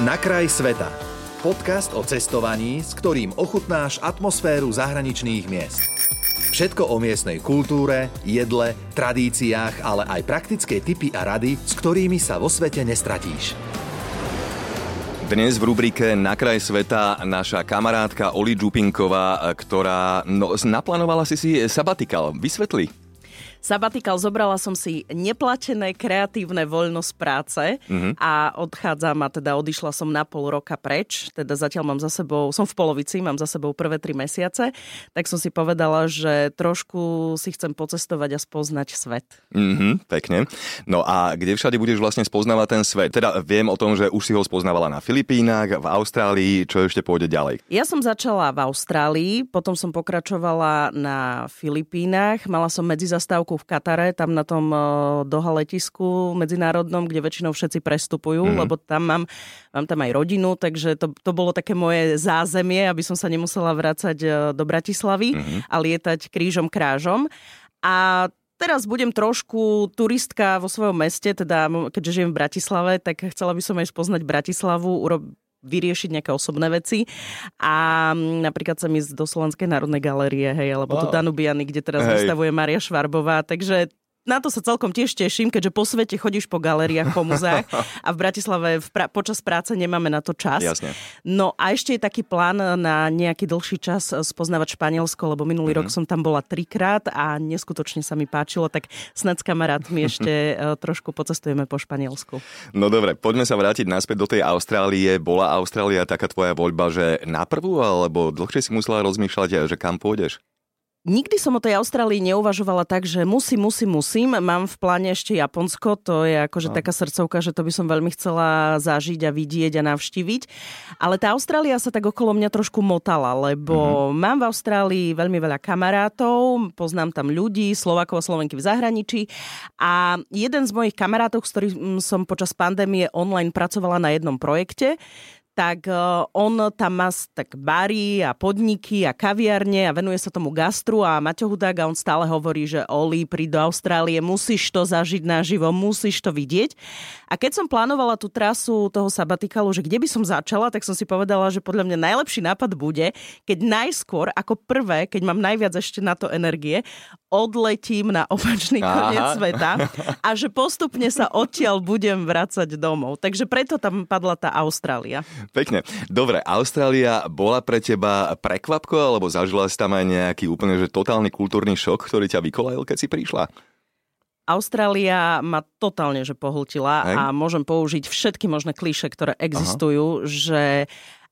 Na kraj sveta. Podcast o cestovaní, s ktorým ochutnáš atmosféru zahraničných miest. Všetko o miestnej kultúre, jedle, tradíciách, ale aj praktické typy a rady, s ktorými sa vo svete nestratíš. Dnes v rubrike Na kraj sveta naša kamarátka Oli Čupinková, ktorá no, naplánovala si si sabatikal. Vysvetli. Sabatikal zobrala som si neplatené kreatívne voľno z práce mm-hmm. a odchádzam a teda odišla som na pol roka preč. Teda zatiaľ mám za sebou, som v polovici, mám za sebou prvé tri mesiace, tak som si povedala, že trošku si chcem pocestovať a spoznať svet. Mm-hmm, pekne. No a kde všade budeš vlastne spoznávať ten svet? Teda viem o tom, že už si ho spoznávala na Filipínach, v Austrálii, čo ešte pôjde ďalej? Ja som začala v Austrálii, potom som pokračovala na Filipínach, mala som medzizastávku roku v Katare, tam na tom eh, Doha letisku medzinárodnom, kde väčšinou všetci prestupujú, mm. lebo tam mám, mám tam aj rodinu, takže to, to bolo také moje zázemie, aby som sa nemusela vrácať eh, do Bratislavy mm. a lietať krížom krážom. A teraz budem trošku turistka vo svojom meste, teda keďže žijem v Bratislave, tak chcela by som aj spoznať Bratislavu, vyriešiť nejaké osobné veci a mm, napríklad sa mi do Slovenskej národnej galérie, hej, alebo wow. do Danubiany, kde teraz hej. vystavuje Maria Švarbová, takže na to sa celkom tiež teším, keďže po svete chodíš po galériách, po muzeách a v Bratislave v pra- počas práce nemáme na to čas. Jasne. No a ešte je taký plán na nejaký dlhší čas spoznávať Španielsko, lebo minulý mm-hmm. rok som tam bola trikrát a neskutočne sa mi páčilo, tak snad s kamarátmi ešte e, trošku pocestujeme po Španielsku. No dobre, poďme sa vrátiť naspäť do tej Austrálie. Bola Austrália taká tvoja voľba, že na prvú alebo dlhšie si musela rozmýšľať, že kam pôjdeš? Nikdy som o tej Austrálii neuvažovala tak, že musím, musím, musím. Mám v pláne ešte Japonsko, to je akože no. taká srdcovka, že to by som veľmi chcela zažiť a vidieť a navštíviť. Ale tá Austrália sa tak okolo mňa trošku motala, lebo mm-hmm. mám v Austrálii veľmi veľa kamarátov, poznám tam ľudí, Slovakov a Slovenky v zahraničí a jeden z mojich kamarátov, s ktorým som počas pandémie online pracovala na jednom projekte, tak e, on tam má tak bary a podniky a kaviarne a venuje sa tomu gastru a Maťo Hudák a on stále hovorí, že Oli, príď do Austrálie, musíš to zažiť naživo, musíš to vidieť. A keď som plánovala tú trasu toho sabatikalu, že kde by som začala, tak som si povedala, že podľa mňa najlepší nápad bude, keď najskôr, ako prvé, keď mám najviac ešte na to energie, odletím na opačný koniec sveta a že postupne sa odtiaľ budem vracať domov. Takže preto tam padla tá Austrália. Pekne. Dobre, Austrália bola pre teba prekvapko, alebo zažila si tam aj nejaký úplne že totálny kultúrny šok, ktorý ťa vykolajil, keď si prišla? Austrália ma totálne že pohltila Hej. a môžem použiť všetky možné kliše, ktoré existujú, Aha. že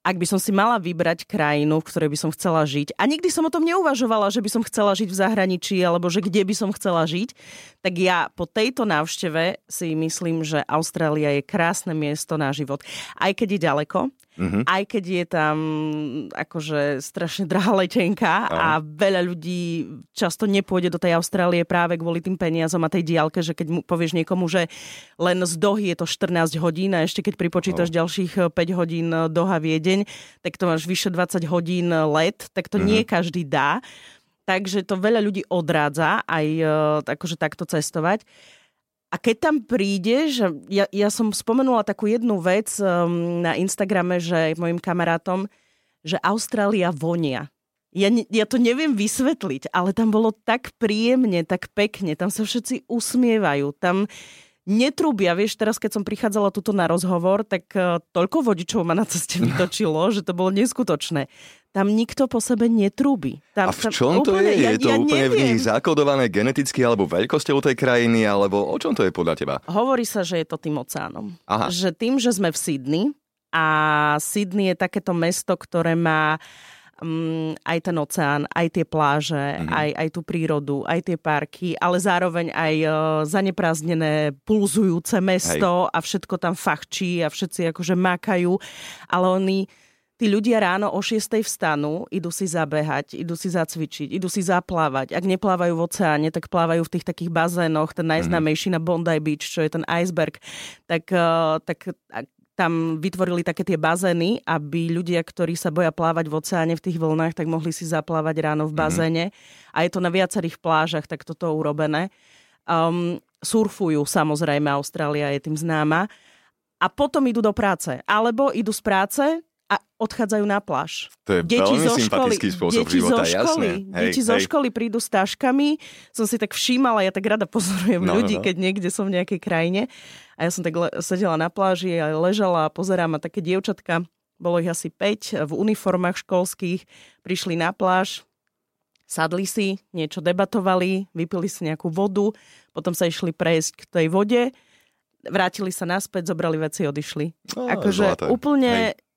ak by som si mala vybrať krajinu, v ktorej by som chcela žiť, a nikdy som o tom neuvažovala, že by som chcela žiť v zahraničí, alebo že kde by som chcela žiť, tak ja po tejto návšteve si myslím, že Austrália je krásne miesto na život. Aj keď je ďaleko, mm-hmm. aj keď je tam akože strašne drahá letenka a veľa ľudí často nepôjde do tej Austrálie práve kvôli tým peniazom a tej diálke, že keď mu povieš niekomu, že len z Dohy je to 14 hodín a ešte keď pripočítaš oh. ďalších 5 hodín Doha Viedeň, tak to máš vyše 20 hodín let, tak to mm-hmm. nie každý dá. Takže to veľa ľudí odrádza aj akože takto cestovať. A keď tam prídeš, ja, ja som spomenula takú jednu vec um, na Instagrame, že mojim kamarátom, že Austrália vonia. Ja, ja to neviem vysvetliť, ale tam bolo tak príjemne, tak pekne, tam sa všetci usmievajú, tam netrúbia. Vieš, teraz keď som prichádzala tuto na rozhovor, tak uh, toľko vodičov ma na ceste vytočilo, že to bolo neskutočné tam nikto po sebe netrúbi. Tam, a v čom to úplne, je? Je to ja úplne neviem. v nich zakodované geneticky alebo veľkosťou tej krajiny, alebo o čom to je podľa teba? Hovorí sa, že je to tým oceánom. Aha. Že tým, že sme v Sydney a Sydney je takéto mesto, ktoré má um, aj ten oceán, aj tie pláže, mm-hmm. aj, aj tú prírodu, aj tie parky, ale zároveň aj uh, zaneprázdnené, pulzujúce mesto Hej. a všetko tam fachčí a všetci akože makajú, ale oni tí ľudia ráno o 6 vstanú, idú si zabehať, idú si zacvičiť, idú si zaplávať. Ak neplávajú v oceáne, tak plávajú v tých takých bazénoch, ten najznámejší na Bondi Beach, čo je ten iceberg, tak, eh, tak tam vytvorili také tie bazény, aby ľudia, ktorí sa boja plávať v oceáne v tých vlnách, tak mohli si zaplávať ráno v mhm. bazéne. Mm-hmm. A je to na viacerých plážach tak toto urobené. Um, surfujú samozrejme, Austrália je tým známa a potom idú do práce. Alebo idú z práce a odchádzajú na pláž. To je deti veľmi zo sympatický spôsob deti života, zo školy, jasne. Hej, deti hej. zo školy prídu s taškami. Som si tak všímala, ja tak rada pozorujem no, ľudí, no, no. keď niekde som v nejakej krajine. A ja som tak le- sedela na pláži a ležala a pozerám a také dievčatka, bolo ich asi 5 v uniformách školských, prišli na pláž, sadli si, niečo debatovali, vypili si nejakú vodu, potom sa išli prejsť k tej vode, vrátili sa naspäť, zobrali veci, odišli. No, akože úplne Hej.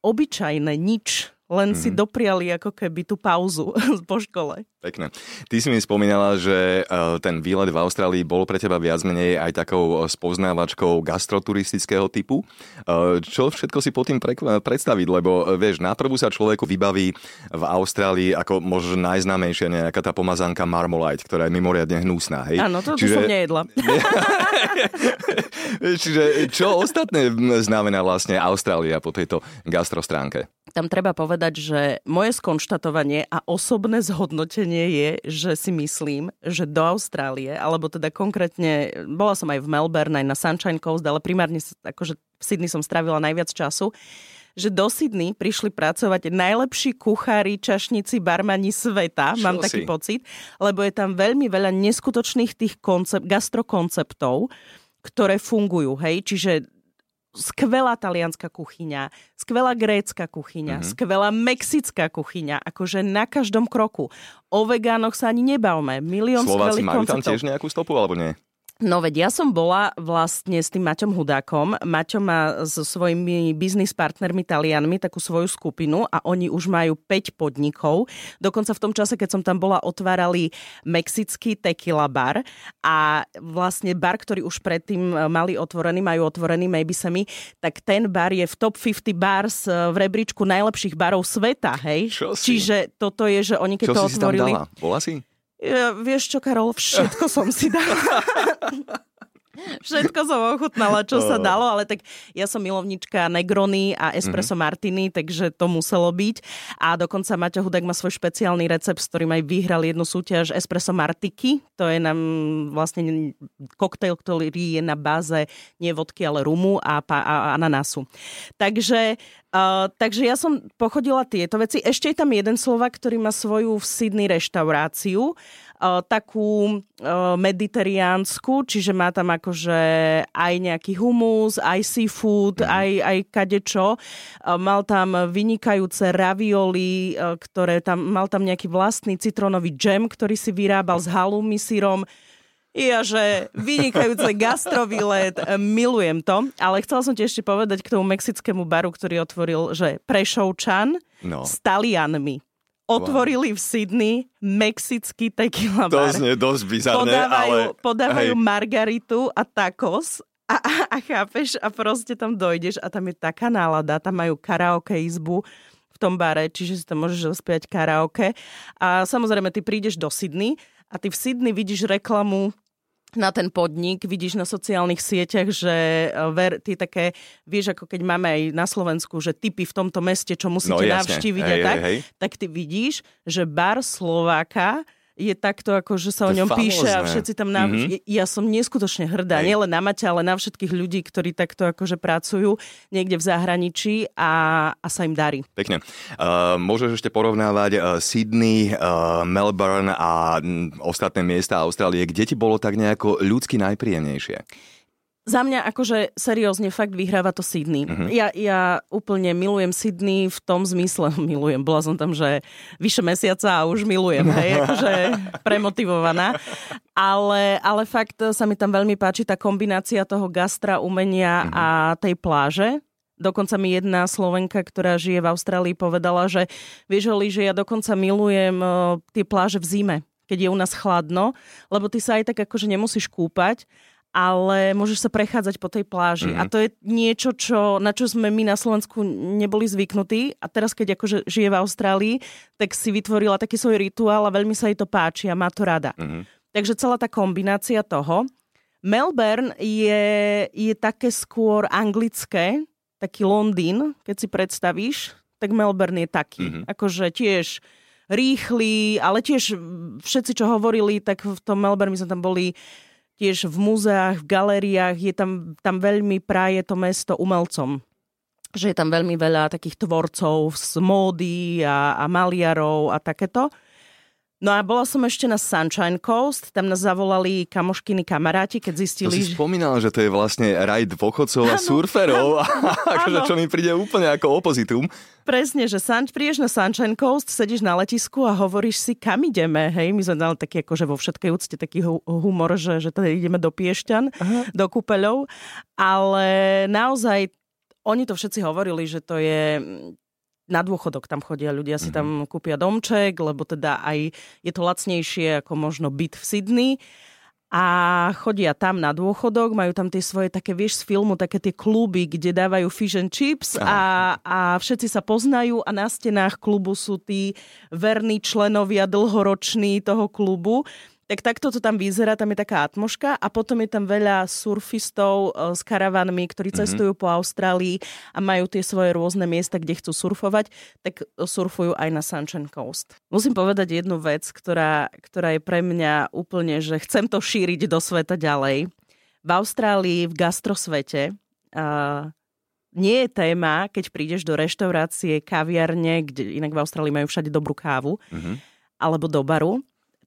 Obyčajné, nič len mm-hmm. si mhm. dopriali ako keby tú pauzu po škole. Pekné. Ty si mi spomínala, že e, ten výlet v Austrálii bol pre teba viac menej aj takou spoznávačkou gastroturistického typu. E, čo všetko si po tým predstaviť? Lebo e, vieš, na prvú sa človeku vybaví v Austrálii ako možno najznámejšia nejaká tá pomazánka Marmolite, ktorá je mimoriadne hnusná. Hej? Áno, to, Čiže... som nejedla. Čiže čo ostatné znamená vlastne Austrália po tejto gastrostránke? Tam treba povedať, že moje skonštatovanie a osobné zhodnotenie je, že si myslím, že do Austrálie, alebo teda konkrétne, bola som aj v Melbourne, aj na Sunshine Coast, ale primárne akože v Sydney som strávila najviac času, že do Sydney prišli pracovať najlepší kuchári, čašníci, barmani sveta, Čo mám si? taký pocit, lebo je tam veľmi veľa neskutočných tých koncept, gastrokonceptov, ktoré fungujú, hej, čiže skvelá talianská kuchyňa, skvelá grécka kuchyňa, mm-hmm. skvelá mexická kuchyňa, akože na každom kroku. O vegánoch sa ani nebavme. Milión Slováci majú konceptov. tam tiež nejakú stopu, alebo nie? No veď ja som bola vlastne s tým Maťom Hudákom. Maťo má so svojimi biznis partnermi Talianmi takú svoju skupinu a oni už majú 5 podnikov. Dokonca v tom čase, keď som tam bola, otvárali mexický tequila bar a vlastne bar, ktorý už predtým mali otvorený, majú otvorený Maybe Semi, tak ten bar je v top 50 bars v rebríčku najlepších barov sveta, hej? Čo si? Čiže toto je, že oni keď Čo to si otvorili... Si tam dala? Bola si? Vieš čo, Karol, všetko som si dala. Všetko som ochutnala, čo sa dalo, ale tak ja som milovnička Negrony a Espresso mm-hmm. Martini, takže to muselo byť. A dokonca Maťo Hudák má svoj špeciálny recept, s ktorým aj vyhral jednu súťaž Espresso Martiki. To je nám vlastne koktejl, ktorý je na báze nie vodky, ale rumu a, a, a ananásu. Takže Uh, takže ja som pochodila tieto veci. Ešte je tam jeden Slovak, ktorý má svoju v Sydney reštauráciu, takú uh, mediterránsku, čiže má tam akože aj nejaký humus, aj seafood, mm. aj, aj kadečo. Uh, mal tam vynikajúce ravioli, ktoré tam, mal tam nejaký vlastný citrónový džem, ktorý si vyrábal s halumi sírom. Ja, že vynikajúce gastrovýlet, e, milujem to. Ale chcela som ti ešte povedať k tomu mexickému baru, ktorý otvoril, že Prešovčan no. s Talianmi. Otvorili wow. v Sydney mexický tequila bar. To znie dosť bizarné, podávajú, ale... Podávajú hej. margaritu a tacos a, a, a chápeš a proste tam dojdeš a tam je taká nálada, tam majú karaoke izbu v tom bare, čiže si tam môžeš zaspiať karaoke. A samozrejme, ty prídeš do Sydney a ty v Sydney vidíš reklamu na ten podnik, vidíš na sociálnych sieťach, že e, ver, ty také, vieš, ako keď máme aj na Slovensku, že typy v tomto meste, čo musíte no, navštíviť hej, a tak, hej, hej. tak ty vidíš, že bar Slováka je takto, ako že sa o ňom píše a všetci tam... Na... Mm-hmm. Ja som neskutočne hrdá, Hej. nielen na Maťa, ale na všetkých ľudí, ktorí takto akože pracujú niekde v zahraničí a, a sa im darí. Pekne. Uh, môžeš ešte porovnávať uh, Sydney, uh, Melbourne a m, ostatné miesta Austrálie, kde ti bolo tak nejako ľudsky najpríjemnejšie? Za mňa akože seriózne fakt vyhráva to Sydney. Uh-huh. Ja, ja úplne milujem Sydney v tom zmysle, milujem, bola som tam, že vyše mesiaca a už milujem, hej, akože premotivovaná. Ale, ale fakt sa mi tam veľmi páči tá kombinácia toho gastra, umenia uh-huh. a tej pláže. Dokonca mi jedna Slovenka, ktorá žije v Austrálii, povedala, že vieš, Oli, že ja dokonca milujem uh, tie pláže v zime, keď je u nás chladno, lebo ty sa aj tak akože nemusíš kúpať ale môžeš sa prechádzať po tej pláži. Mm-hmm. A to je niečo, čo, na čo sme my na Slovensku neboli zvyknutí. A teraz, keď akože žije v Austrálii, tak si vytvorila taký svoj rituál a veľmi sa jej to páči a má to rada. Mm-hmm. Takže celá tá kombinácia toho. Melbourne je, je také skôr anglické, taký Londýn, keď si predstavíš, tak Melbourne je taký. Mm-hmm. Akože tiež rýchly, ale tiež všetci, čo hovorili, tak v tom Melbourne my sme tam boli tiež v múzeách, v galériách, je tam, tam veľmi praje to mesto umelcom že je tam veľmi veľa takých tvorcov z módy a, a maliarov a takéto. No a bola som ešte na Sunshine Coast, tam nás zavolali kamoškiny kamaráti, keď zistili... To si že... spomínala, že to je vlastne raj dôchodcov a surferov, akože čo mi príde úplne ako opozitum. Presne, že san, prídeš na Sunshine Coast, sedíš na letisku a hovoríš si, kam ideme, hej, my sme dali taký akože vo všetkej úcte taký humor, že, že teda ideme do Piešťan, Aha. do kúpeľov, ale naozaj oni to všetci hovorili, že to je na dôchodok tam chodia ľudia, si tam mhm. kúpia domček, lebo teda aj je to lacnejšie ako možno byt v Sydney. A chodia tam na dôchodok, majú tam tie svoje také, vieš, z filmu, také tie kluby, kde dávajú fish and chips a, a všetci sa poznajú a na stenách klubu sú tí verní členovia dlhoroční toho klubu tak takto to tam vyzerá, tam je taká atmoška a potom je tam veľa surfistov e, s karavanmi, ktorí mm-hmm. cestujú po Austrálii a majú tie svoje rôzne miesta, kde chcú surfovať, tak surfujú aj na Sunshine Coast. Musím povedať jednu vec, ktorá, ktorá je pre mňa úplne, že chcem to šíriť do sveta ďalej. V Austrálii, v gastrosvete, uh, nie je téma, keď prídeš do reštaurácie, kaviarne, kde inak v Austrálii majú všade dobrú kávu, mm-hmm. alebo do baru,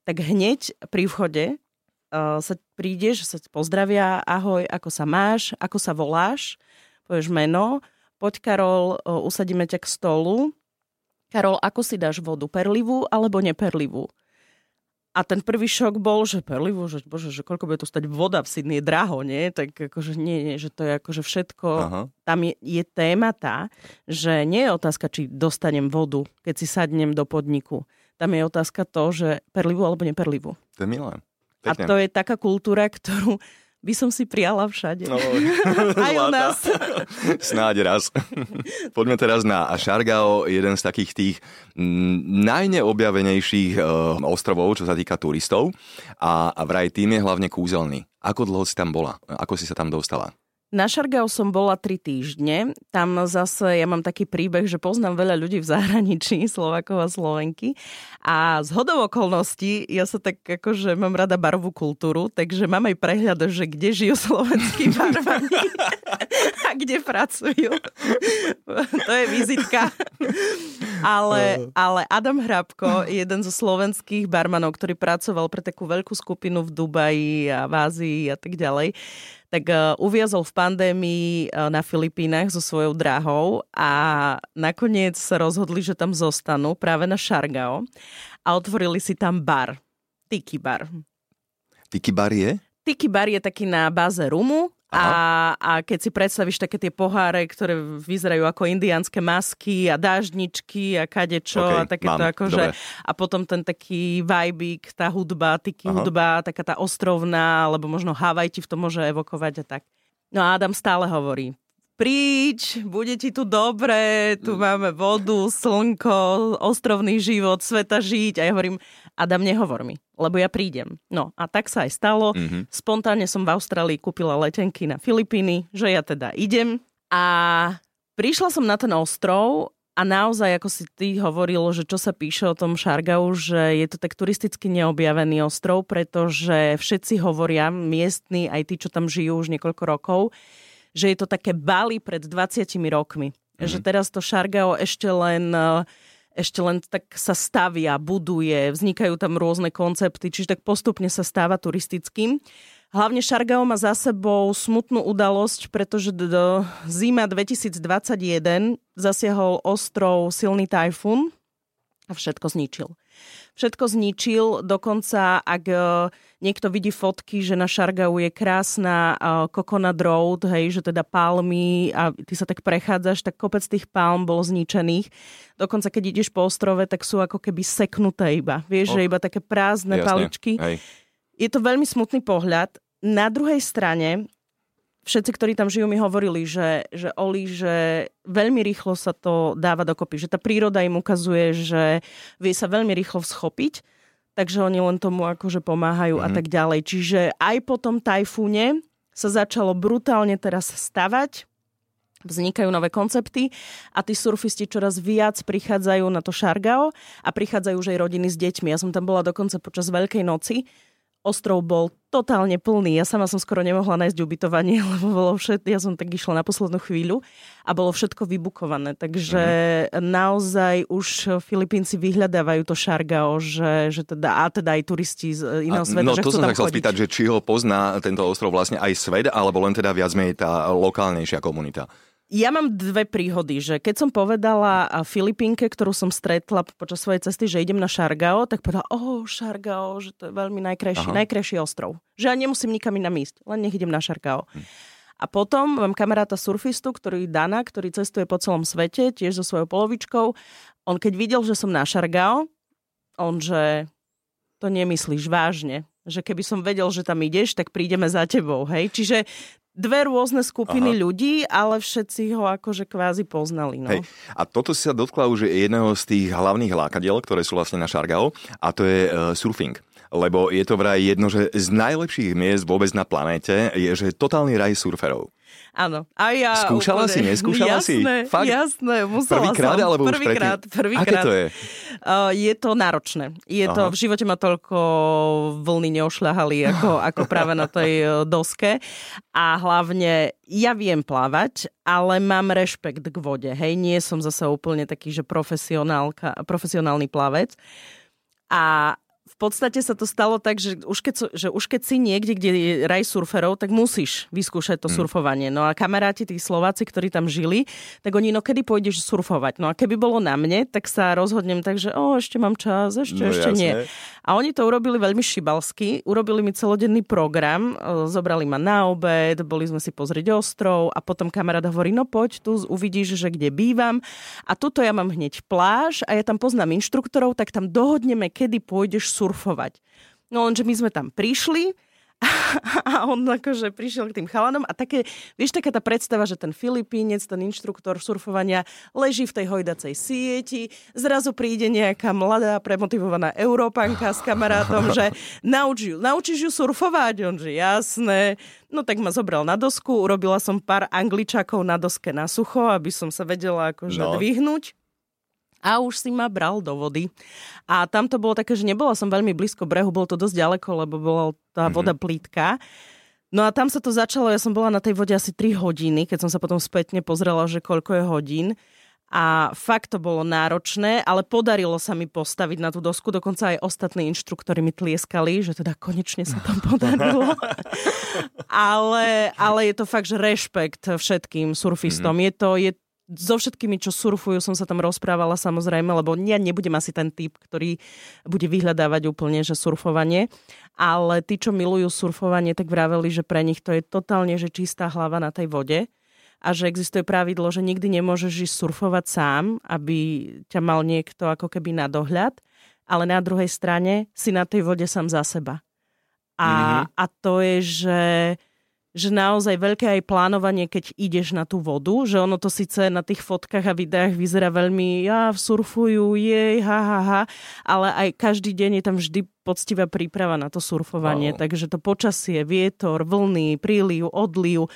tak hneď pri vchode uh, sa prídeš, sa pozdravia, ahoj, ako sa máš, ako sa voláš, povieš meno, poď Karol, uh, usadíme ťa k stolu. Karol, ako si dáš vodu, perlivú alebo neperlivú? A ten prvý šok bol, že perlivo, že bože, že koľko bude to stať voda v Sydney, je draho, nie? Tak akože nie, nie, že to je akože všetko. Aha. Tam je, je téma tá, že nie je otázka, či dostanem vodu, keď si sadnem do podniku. Tam je otázka to, že perlivú alebo neperlivú. To je milé. A to je taká kultúra, ktorú by som si prijala všade. No, Aj u nás. Snáď raz. Poďme teraz na Šargao, jeden z takých tých najneobjavenejších uh, ostrovov, čo sa týka turistov. A, a vraj tým je hlavne kúzelný. Ako dlho si tam bola? Ako si sa tam dostala? Na Šargau som bola tri týždne. Tam zase ja mám taký príbeh, že poznám veľa ľudí v zahraničí, Slovakov a Slovenky. A z hodov okolností, ja sa tak akože mám rada barvú kultúru, takže mám aj prehľad, že kde žijú slovenskí barvani a kde pracujú. to je vizitka. Ale, ale Adam Hrabko, jeden zo slovenských barmanov, ktorý pracoval pre takú veľkú skupinu v Dubaji a v Ázii a tak ďalej, tak uh, uviazol v pandémii uh, na Filipínach so svojou drahou a nakoniec sa rozhodli, že tam zostanú práve na Šargao a otvorili si tam bar. Tiki bar. Tiki bar je? Tiki bar je taký na báze rumu a, a keď si predstavíš také tie poháre, ktoré vyzerajú ako indiánske masky a dážničky a kadečo okay, a takéto akože a potom ten taký vibík, tá hudba, tiki Aha. hudba, taká tá ostrovná, alebo možno Havaj ti v tom môže evokovať a tak. No a Adam stále hovorí, príď, bude ti tu dobre, tu mm. máme vodu, slnko, ostrovný život, sveta žiť. A ja hovorím, Adam, nehovor mi, lebo ja prídem. No a tak sa aj stalo. Mm-hmm. Spontánne som v Austrálii kúpila letenky na Filipíny, že ja teda idem. A prišla som na ten ostrov a naozaj, ako si ty hovoril, že čo sa píše o tom Šargau, že je to tak turisticky neobjavený ostrov, pretože všetci hovoria, miestni, aj tí, čo tam žijú už niekoľko rokov, že je to také Bali pred 20 rokmi. Mm-hmm. Že teraz to Šargao ešte len ešte len tak sa stavia, buduje, vznikajú tam rôzne koncepty, čiže tak postupne sa stáva turistickým. Hlavne Šargao má za sebou smutnú udalosť, pretože do zima 2021 zasiahol ostrov silný tajfún a všetko zničil všetko zničil. Dokonca, ak e, niekto vidí fotky, že na Šargau je krásna e, Coconut Road, hej, že teda palmy a ty sa tak prechádzaš, tak kopec tých palm bol zničených. Dokonca, keď ideš po ostrove, tak sú ako keby seknuté iba. Vieš, oh. že iba také prázdne Jasne. paličky. Hej. Je to veľmi smutný pohľad. Na druhej strane, všetci, ktorí tam žijú, mi hovorili, že, že Oli, že veľmi rýchlo sa to dáva dokopy, že tá príroda im ukazuje, že vie sa veľmi rýchlo schopiť, takže oni len tomu akože pomáhajú mm-hmm. a mhm. tak ďalej. Čiže aj po tom tajfúne sa začalo brutálne teraz stavať, vznikajú nové koncepty a tí surfisti čoraz viac prichádzajú na to Šargao a prichádzajú už aj rodiny s deťmi. Ja som tam bola dokonca počas Veľkej noci ostrov bol totálne plný. Ja sama som skoro nemohla nájsť ubytovanie, lebo bolo všetko, ja som tak išla na poslednú chvíľu a bolo všetko vybukované. Takže mm. naozaj už Filipínci vyhľadávajú to Šargao, že, že teda, a teda aj turisti z iného sveta, No že to som sa chcel spýtať, že či ho pozná tento ostrov vlastne aj svet, alebo len teda viac menej tá lokálnejšia komunita. Ja mám dve príhody, že keď som povedala Filipínke, ktorú som stretla počas svojej cesty, že idem na Šargao, tak povedala, oh, Šargao, že to je veľmi najkrajší, najkrajší ostrov. Že ja nemusím nikam inám ísť, len nech idem na Šargao. Hm. A potom mám kamaráta surfistu, ktorý Dana, ktorý cestuje po celom svete, tiež so svojou polovičkou. On keď videl, že som na Šargao, on že to nemyslíš vážne. Že keby som vedel, že tam ideš, tak prídeme za tebou. Hej? Čiže dve rôzne skupiny Aha. ľudí, ale všetci ho akože kvázi poznali. No. Hej. A toto si sa dotkla už jedného z tých hlavných lákadiel, ktoré sú vlastne na Šargao, a to je uh, surfing lebo je to vraj jedno, že z najlepších miest vôbec na planéte je, že totálny raj surferov. Áno. A ja Skúšala úplne, si, neskúšala jasné, si? Fakt? Jasné, musela Prvýkrát som. alebo prvý už krát, prvý Aké to je? Uh, je to náročné. Je Aha. to, v živote ma toľko vlny neošľahali ako, ako práve na tej e, doske. A hlavne ja viem plávať, ale mám rešpekt k vode. Hej, nie som zase úplne taký, že profesionálny plavec. A v podstate sa to stalo tak, že už keď, že už keď si niekde, kde je raj surferov, tak musíš vyskúšať to mm. surfovanie. No a kamaráti, tí Slováci, ktorí tam žili, tak oni, no kedy pôjdeš surfovať? No a keby bolo na mne, tak sa rozhodnem tak, že o, ešte mám čas, ešte, no, ešte jasne. nie. A oni to urobili veľmi šibalsky, urobili mi celodenný program, zobrali ma na obed, boli sme si pozrieť ostrov a potom kamarát hovorí, no poď tu, uvidíš, že kde bývam. A tuto ja mám hneď pláž a ja tam poznám inštruktorov, tak tam dohodneme, kedy pôjdeš surfovať. No lenže my sme tam prišli a on akože prišiel k tým chalanom a také, vieš, taká tá predstava, že ten Filipínec, ten inštruktor surfovania leží v tej hojdacej sieti, zrazu príde nejaká mladá, premotivovaná Európanka s kamarátom, že nauč ju, naučíš ju surfovať? On že jasné. No tak ma zobral na dosku, urobila som pár angličakov na doske na sucho, aby som sa vedela akože no. dvihnúť a už si ma bral do vody. A tam to bolo také, že nebola som veľmi blízko brehu, bolo to dosť ďaleko, lebo bola tá mm-hmm. voda plítka. No a tam sa to začalo, ja som bola na tej vode asi 3 hodiny, keď som sa potom spätne pozrela, že koľko je hodín. A fakt to bolo náročné, ale podarilo sa mi postaviť na tú dosku, dokonca aj ostatní inštruktori mi tlieskali, že teda konečne sa tam podarilo. ale, ale je to fakt, že rešpekt všetkým surfistom. Mm-hmm. Je to, je so všetkými, čo surfujú, som sa tam rozprávala samozrejme, lebo ja nebudem asi ten typ, ktorý bude vyhľadávať úplne, že surfovanie, ale tí, čo milujú surfovanie, tak vraveli, že pre nich to je totálne, že čistá hlava na tej vode a že existuje pravidlo, že nikdy nemôžeš ísť surfovať sám, aby ťa mal niekto ako keby na dohľad, ale na druhej strane si na tej vode sám za seba. A, mm-hmm. a to je, že že naozaj veľké aj plánovanie, keď ideš na tú vodu, že ono to síce na tých fotkách a videách vyzerá veľmi, ja surfujú, jej, ha, ha, ha, ale aj každý deň je tam vždy poctivá príprava na to surfovanie, wow. takže to počasie, vietor, vlny, príliv, odliv,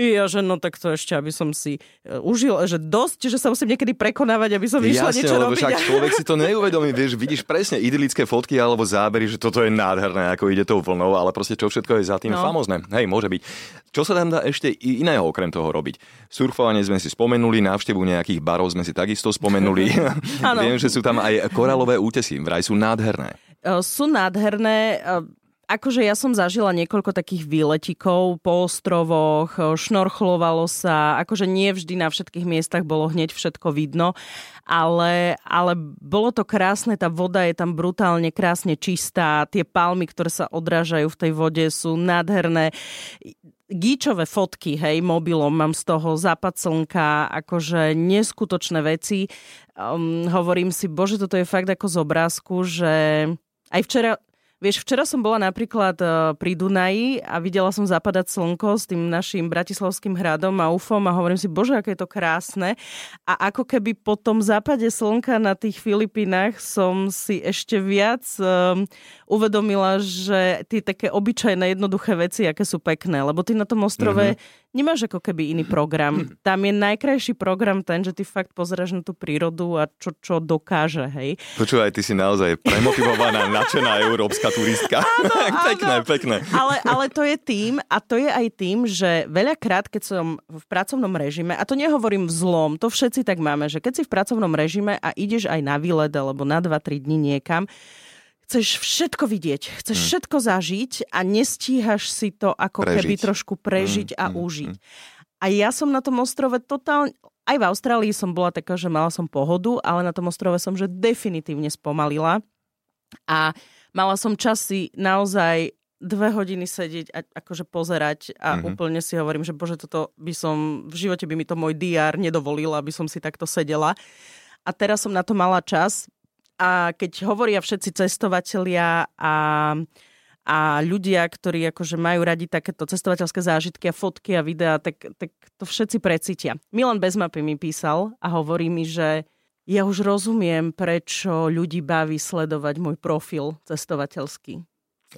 ja, že no tak to ešte, aby som si uh, užil, že dosť, že sa musím niekedy prekonávať, aby som vyšla Jasne, niečo lebo robiť. však človek si to neuvedomí, vieš, vidíš presne idylické fotky alebo zábery, že toto je nádherné, ako ide tou vlnou, ale proste čo všetko je za tým no. famozne. Hej, môže byť. Čo sa tam dá ešte iného okrem toho robiť? Surfovanie sme si spomenuli, návštevu nejakých barov sme si takisto spomenuli. Viem, že sú tam aj koralové útesy, vraj sú nádherné. Sú nádherné akože ja som zažila niekoľko takých výletikov po ostrovoch, šnorchlovalo sa, akože nie vždy na všetkých miestach bolo hneď všetko vidno, ale, ale bolo to krásne, tá voda je tam brutálne krásne čistá, tie palmy, ktoré sa odrážajú v tej vode sú nádherné gíčové fotky, hej, mobilom, mám z toho západ slnka, akože neskutočné veci. Um, hovorím si, bože, toto je fakt ako z obrázku, že aj včera, Vieš, včera som bola napríklad e, pri Dunaji a videla som zapadať slnko s tým našim bratislavským hradom a UFom a hovorím si, bože, aké je to krásne. A ako keby po tom západe slnka na tých Filipínach som si ešte viac um, uvedomila, že tie také obyčajné, jednoduché veci, aké sú pekné. Lebo ty na tom ostrove mm-hmm nemáš ako keby iný program. Tam je najkrajší program ten, že ty fakt pozeráš na tú prírodu a čo, čo dokáže, hej. Počúvaj, ty si naozaj premotivovaná, nadšená európska turistka. Áno, pekné, áno. pekné. Ale, ale to je tým, a to je aj tým, že veľakrát, keď som v pracovnom režime, a to nehovorím v zlom, to všetci tak máme, že keď si v pracovnom režime a ideš aj na výlet alebo na 2-3 dní niekam, chceš všetko vidieť, chceš hmm. všetko zažiť a nestíhaš si to ako prežiť. keby trošku prežiť hmm. a hmm. užiť. A ja som na tom ostrove totálne, aj v Austrálii som bola taká, že mala som pohodu, ale na tom ostrove som že definitívne spomalila. A mala som čas si naozaj dve hodiny sedieť a akože pozerať a mm-hmm. úplne si hovorím, že bože, toto by som, v živote by mi to môj DR nedovolil, aby som si takto sedela. A teraz som na to mala čas, a keď hovoria všetci cestovatelia a, a ľudia, ktorí akože majú radi takéto cestovateľské zážitky a fotky a videá, tak, tak to všetci precítia. Milan Bezmapy mi písal a hovorí mi, že ja už rozumiem, prečo ľudí baví sledovať môj profil cestovateľský.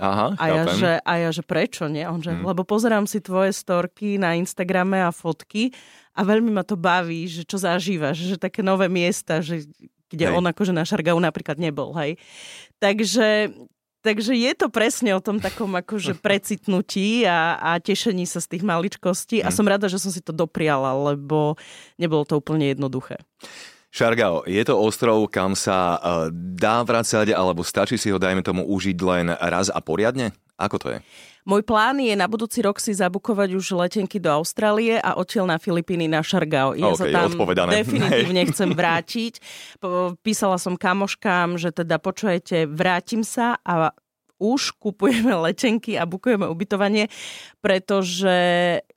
Aha, a, ja, že, a ja, že prečo, nie? On, že, hmm. Lebo pozerám si tvoje storky na Instagrame a fotky a veľmi ma to baví, že čo zažívaš, že také nové miesta, že kde hej. on akože na Šargau napríklad nebol, hej. Takže, takže je to presne o tom takom akože precitnutí a, a tešení sa z tých maličkostí a hm. som rada, že som si to dopriala, lebo nebolo to úplne jednoduché. Šargao, je to ostrov, kam sa uh, dá vracať, alebo stačí si ho, dajme tomu, užiť len raz a poriadne? Ako to je? Môj plán je na budúci rok si zabukovať už letenky do Austrálie a odtiaľ na Filipíny na Šargao. Ja okay, sa tam odpovedané. definitívne chcem vrátiť. Písala som kamoškám, že teda počujete, vrátim sa a už kupujeme letenky a bukujeme ubytovanie, pretože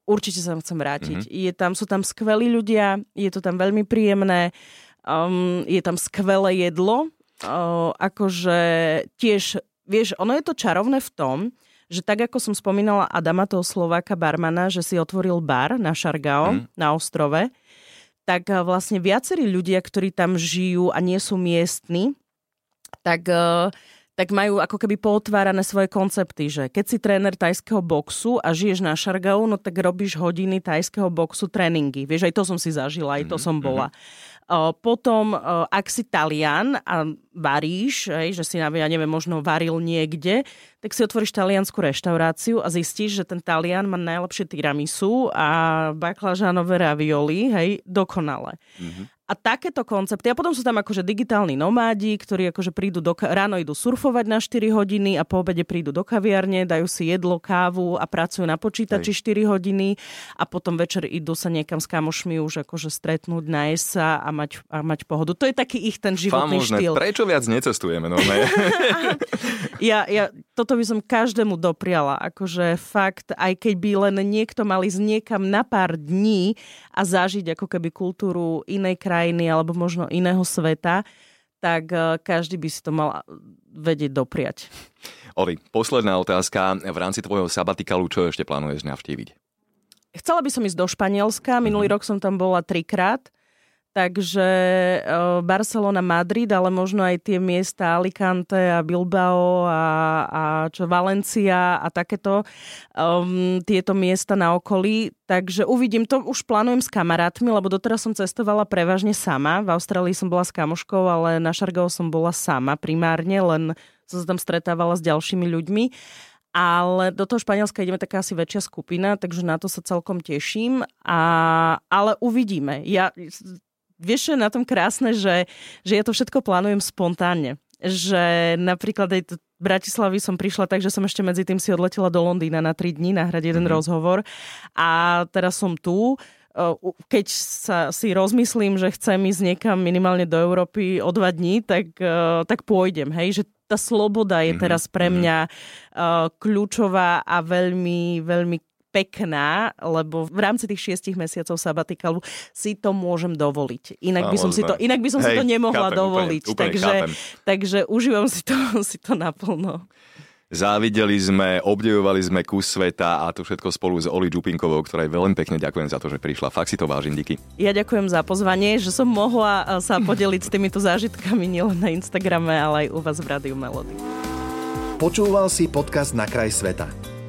určite sa chcem vrátiť. Mm-hmm. Je tam, sú tam skvelí ľudia, je to tam veľmi príjemné, um, je tam skvelé jedlo, uh, akože tiež, vieš, ono je to čarovné v tom, že tak ako som spomínala Adama, toho Slováka barmana, že si otvoril bar na Šargao, mm. na ostrove, tak eh, vlastne viacerí ľudia, ktorí tam žijú a nie sú miestni, tak, eh, tak majú ako keby pootvárané svoje koncepty, že keď si tréner tajského boxu a žiješ na Šargau, no tak robíš hodiny tajského boxu tréningy. Vieš, aj to som si zažila, aj to mm-hmm. som bola. Potom, ak si Talian a varíš, hej, že si, ja neviem, možno varil niekde, tak si otvoríš taliansku reštauráciu a zistíš, že ten Talian má najlepšie tiramisu a baklažánové ravioli, hej, dokonale. Mm-hmm. A takéto koncepty. A potom sú tam akože digitálni nomádi, ktorí akože prídu do, ráno idú surfovať na 4 hodiny a po obede prídu do kaviarne, dajú si jedlo, kávu a pracujú na počítači Hej. 4 hodiny a potom večer idú sa niekam s kamošmi už akože stretnúť, nájsť sa a mať, a mať pohodu. To je taký ich ten životný Famožné. štýl. Prečo viac necestujeme? No, ne? ja, ja, toto by som každému dopriala. Akože fakt, aj keď by len niekto mal ísť niekam na pár dní a zažiť ako keby kultúru inej krajiny, alebo možno iného sveta, tak eh, každý by si to mal vedieť dopriať. Oli, posledná otázka. V rámci tvojho sabatikalu, čo ešte plánuješ navštíviť? Chcela by som ísť do Španielska. Minulý mm-hmm. rok som tam bola trikrát. Takže Barcelona, Madrid, ale možno aj tie miesta Alicante a Bilbao a, a čo Valencia a takéto um, tieto miesta na okolí. Takže uvidím, to už plánujem s kamarátmi, lebo doteraz som cestovala prevažne sama. V Austrálii som bola s kamoškou, ale na Šargao som bola sama primárne, len som sa tam stretávala s ďalšími ľuďmi ale do toho Španielska ideme taká asi väčšia skupina, takže na to sa celkom teším. A, ale uvidíme. Ja vieš, je na tom krásne, že, že ja to všetko plánujem spontánne. Že napríklad aj v Bratislavy som prišla tak, že som ešte medzi tým si odletela do Londýna na 3 dní nahrať jeden mm-hmm. rozhovor a teraz som tu keď sa si rozmyslím, že chcem ísť niekam minimálne do Európy o dva dní, tak, tak pôjdem. Hej? Že tá sloboda je mhm, teraz pre mhm. mňa kľúčová a veľmi, veľmi pekná, lebo v rámci tých šiestich mesiacov sabatikalu si to môžem dovoliť. Inak by som si to, inak by som Hej, si to nemohla chápem, dovoliť. Úplne, úplne takže, takže užívam si to, si to naplno. Závideli sme, obdivovali sme kus sveta a to všetko spolu s Oli Čupinkovou, ktorej veľmi pekne ďakujem za to, že prišla. Fakt si to vážim, díky. Ja ďakujem za pozvanie, že som mohla eh, sa podeliť s týmito zážitkami nielen na Instagrame, ale aj u vás v Rádiu Melody. Počúval si podcast Na kraj sveta.